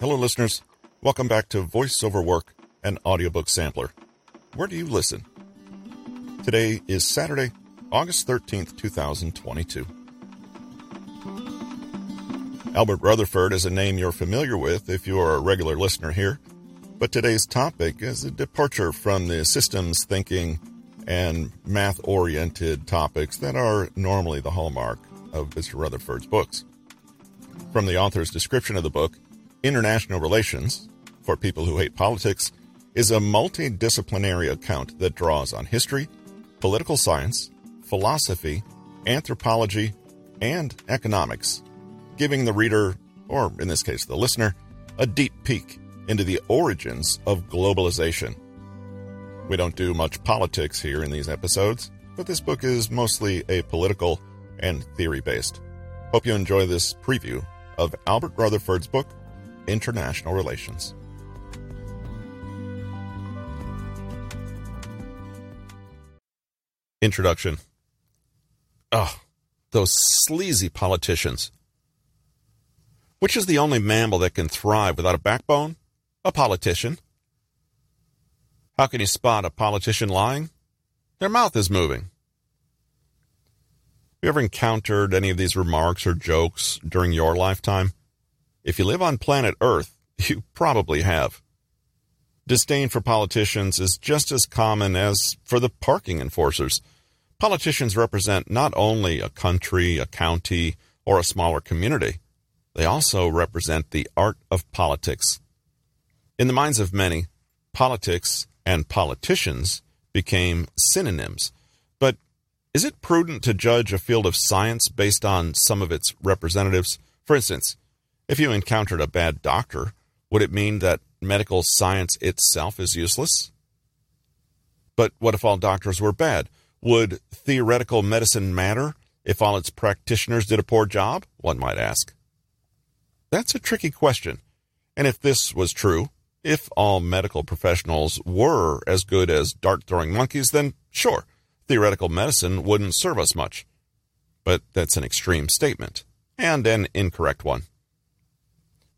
Hello, listeners. Welcome back to VoiceOver Work, an audiobook sampler. Where do you listen? Today is Saturday, August 13th, 2022. Albert Rutherford is a name you're familiar with if you are a regular listener here, but today's topic is a departure from the systems thinking and math oriented topics that are normally the hallmark of Mr. Rutherford's books. From the author's description of the book, International Relations, for people who hate politics, is a multidisciplinary account that draws on history, political science, philosophy, anthropology, and economics, giving the reader, or in this case the listener, a deep peek into the origins of globalization. We don't do much politics here in these episodes, but this book is mostly a political and theory based. Hope you enjoy this preview of Albert Rutherford's book, International Relations. Introduction. Oh, those sleazy politicians. Which is the only mammal that can thrive without a backbone? A politician. How can you spot a politician lying? Their mouth is moving. Have you ever encountered any of these remarks or jokes during your lifetime? If you live on planet Earth, you probably have. Disdain for politicians is just as common as for the parking enforcers. Politicians represent not only a country, a county, or a smaller community, they also represent the art of politics. In the minds of many, politics and politicians became synonyms. But is it prudent to judge a field of science based on some of its representatives? For instance, if you encountered a bad doctor, would it mean that medical science itself is useless? But what if all doctors were bad? Would theoretical medicine matter if all its practitioners did a poor job? One might ask. That's a tricky question. And if this was true, if all medical professionals were as good as dart throwing monkeys, then sure, theoretical medicine wouldn't serve us much. But that's an extreme statement, and an incorrect one.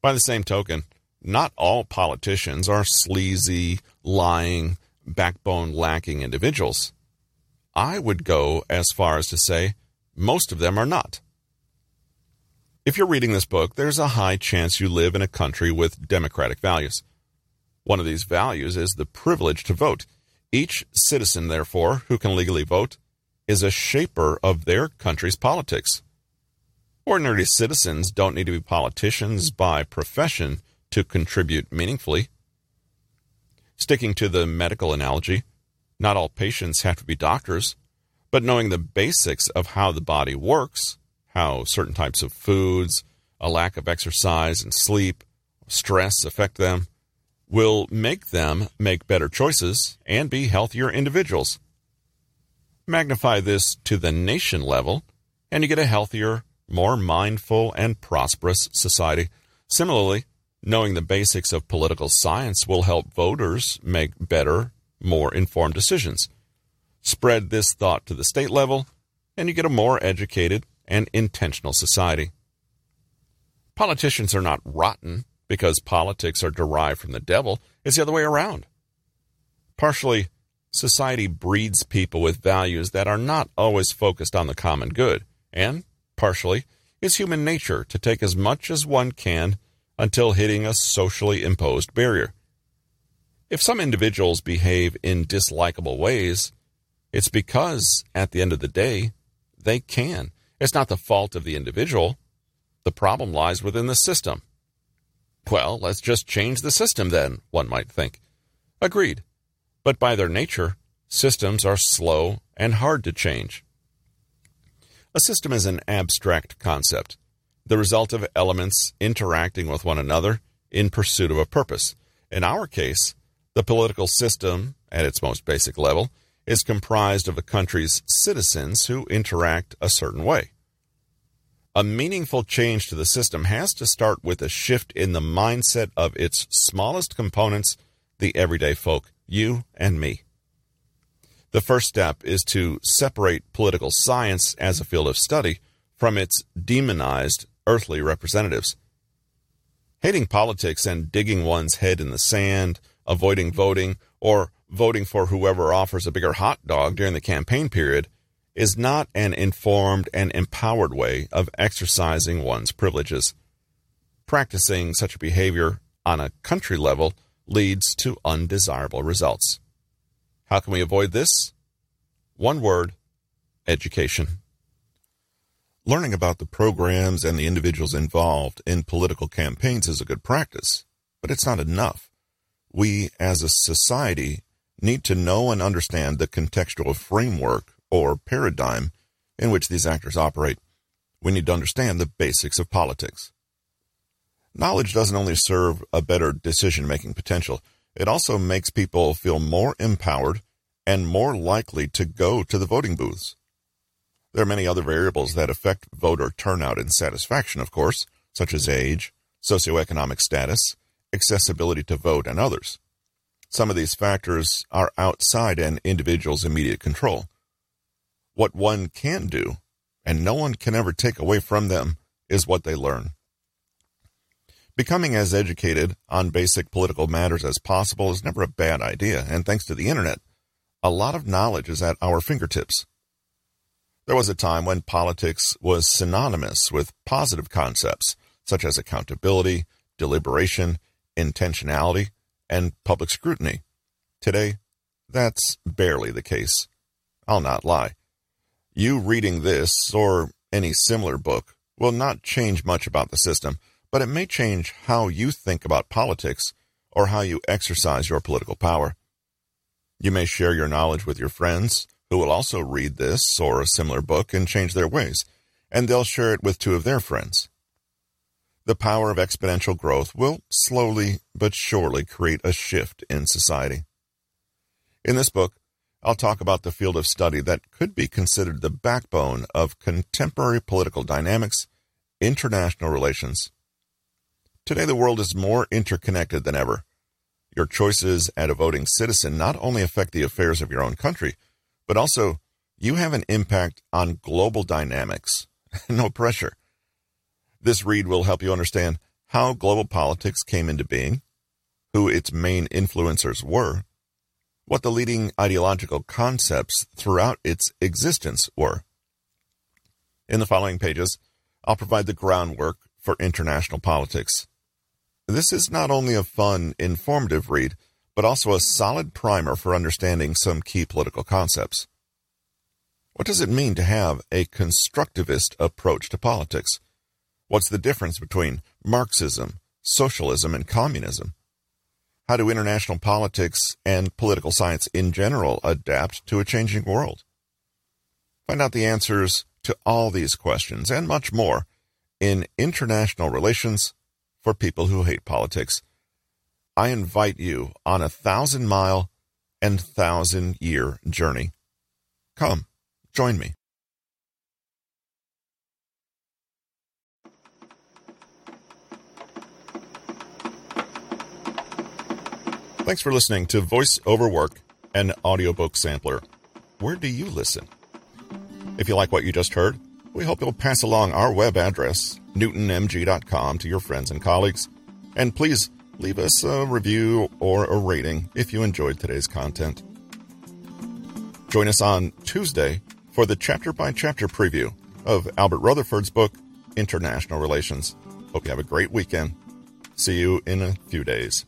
By the same token, not all politicians are sleazy, lying, backbone lacking individuals. I would go as far as to say most of them are not. If you're reading this book, there's a high chance you live in a country with democratic values. One of these values is the privilege to vote. Each citizen, therefore, who can legally vote, is a shaper of their country's politics. Ordinary citizens don't need to be politicians by profession to contribute meaningfully. Sticking to the medical analogy, not all patients have to be doctors, but knowing the basics of how the body works how certain types of foods, a lack of exercise and sleep, stress affect them, will make them make better choices and be healthier individuals. Magnify this to the nation level, and you get a healthier, more mindful, and prosperous society. Similarly, knowing the basics of political science will help voters make better, more informed decisions. Spread this thought to the state level, and you get a more educated, and intentional society. Politicians are not rotten because politics are derived from the devil, it's the other way around. Partially, society breeds people with values that are not always focused on the common good, and partially, is human nature to take as much as one can until hitting a socially imposed barrier. If some individuals behave in dislikable ways, it's because, at the end of the day, they can it's not the fault of the individual. The problem lies within the system. Well, let's just change the system then, one might think. Agreed. But by their nature, systems are slow and hard to change. A system is an abstract concept, the result of elements interacting with one another in pursuit of a purpose. In our case, the political system, at its most basic level, is comprised of a country's citizens who interact a certain way. A meaningful change to the system has to start with a shift in the mindset of its smallest components, the everyday folk, you and me. The first step is to separate political science as a field of study from its demonized earthly representatives. Hating politics and digging one's head in the sand, avoiding voting, or voting for whoever offers a bigger hot dog during the campaign period is not an informed and empowered way of exercising one's privileges. Practicing such a behavior on a country level leads to undesirable results. How can we avoid this? One word education. Learning about the programs and the individuals involved in political campaigns is a good practice, but it's not enough. We, as a society, need to know and understand the contextual framework or paradigm in which these actors operate. We need to understand the basics of politics. Knowledge doesn't only serve a better decision making potential, it also makes people feel more empowered and more likely to go to the voting booths. There are many other variables that affect voter turnout and satisfaction, of course, such as age, socioeconomic status, accessibility to vote, and others. Some of these factors are outside an individual's immediate control. What one can do, and no one can ever take away from them, is what they learn. Becoming as educated on basic political matters as possible is never a bad idea, and thanks to the internet, a lot of knowledge is at our fingertips. There was a time when politics was synonymous with positive concepts such as accountability, deliberation, intentionality, and public scrutiny. Today, that's barely the case. I'll not lie. You reading this or any similar book will not change much about the system, but it may change how you think about politics or how you exercise your political power. You may share your knowledge with your friends who will also read this or a similar book and change their ways, and they'll share it with two of their friends. The power of exponential growth will slowly but surely create a shift in society. In this book, I'll talk about the field of study that could be considered the backbone of contemporary political dynamics, international relations. Today, the world is more interconnected than ever. Your choices as a voting citizen not only affect the affairs of your own country, but also you have an impact on global dynamics. no pressure. This read will help you understand how global politics came into being, who its main influencers were, what the leading ideological concepts throughout its existence were. In the following pages, I'll provide the groundwork for international politics. This is not only a fun, informative read, but also a solid primer for understanding some key political concepts. What does it mean to have a constructivist approach to politics? What's the difference between Marxism, socialism, and communism? How do international politics and political science in general adapt to a changing world? Find out the answers to all these questions and much more in International Relations for People Who Hate Politics. I invite you on a thousand mile and thousand year journey. Come, join me. Thanks for listening to Voice Over Work, an audiobook sampler. Where do you listen? If you like what you just heard, we hope you'll pass along our web address, newtonmg.com, to your friends and colleagues. And please leave us a review or a rating if you enjoyed today's content. Join us on Tuesday for the chapter by chapter preview of Albert Rutherford's book, International Relations. Hope you have a great weekend. See you in a few days.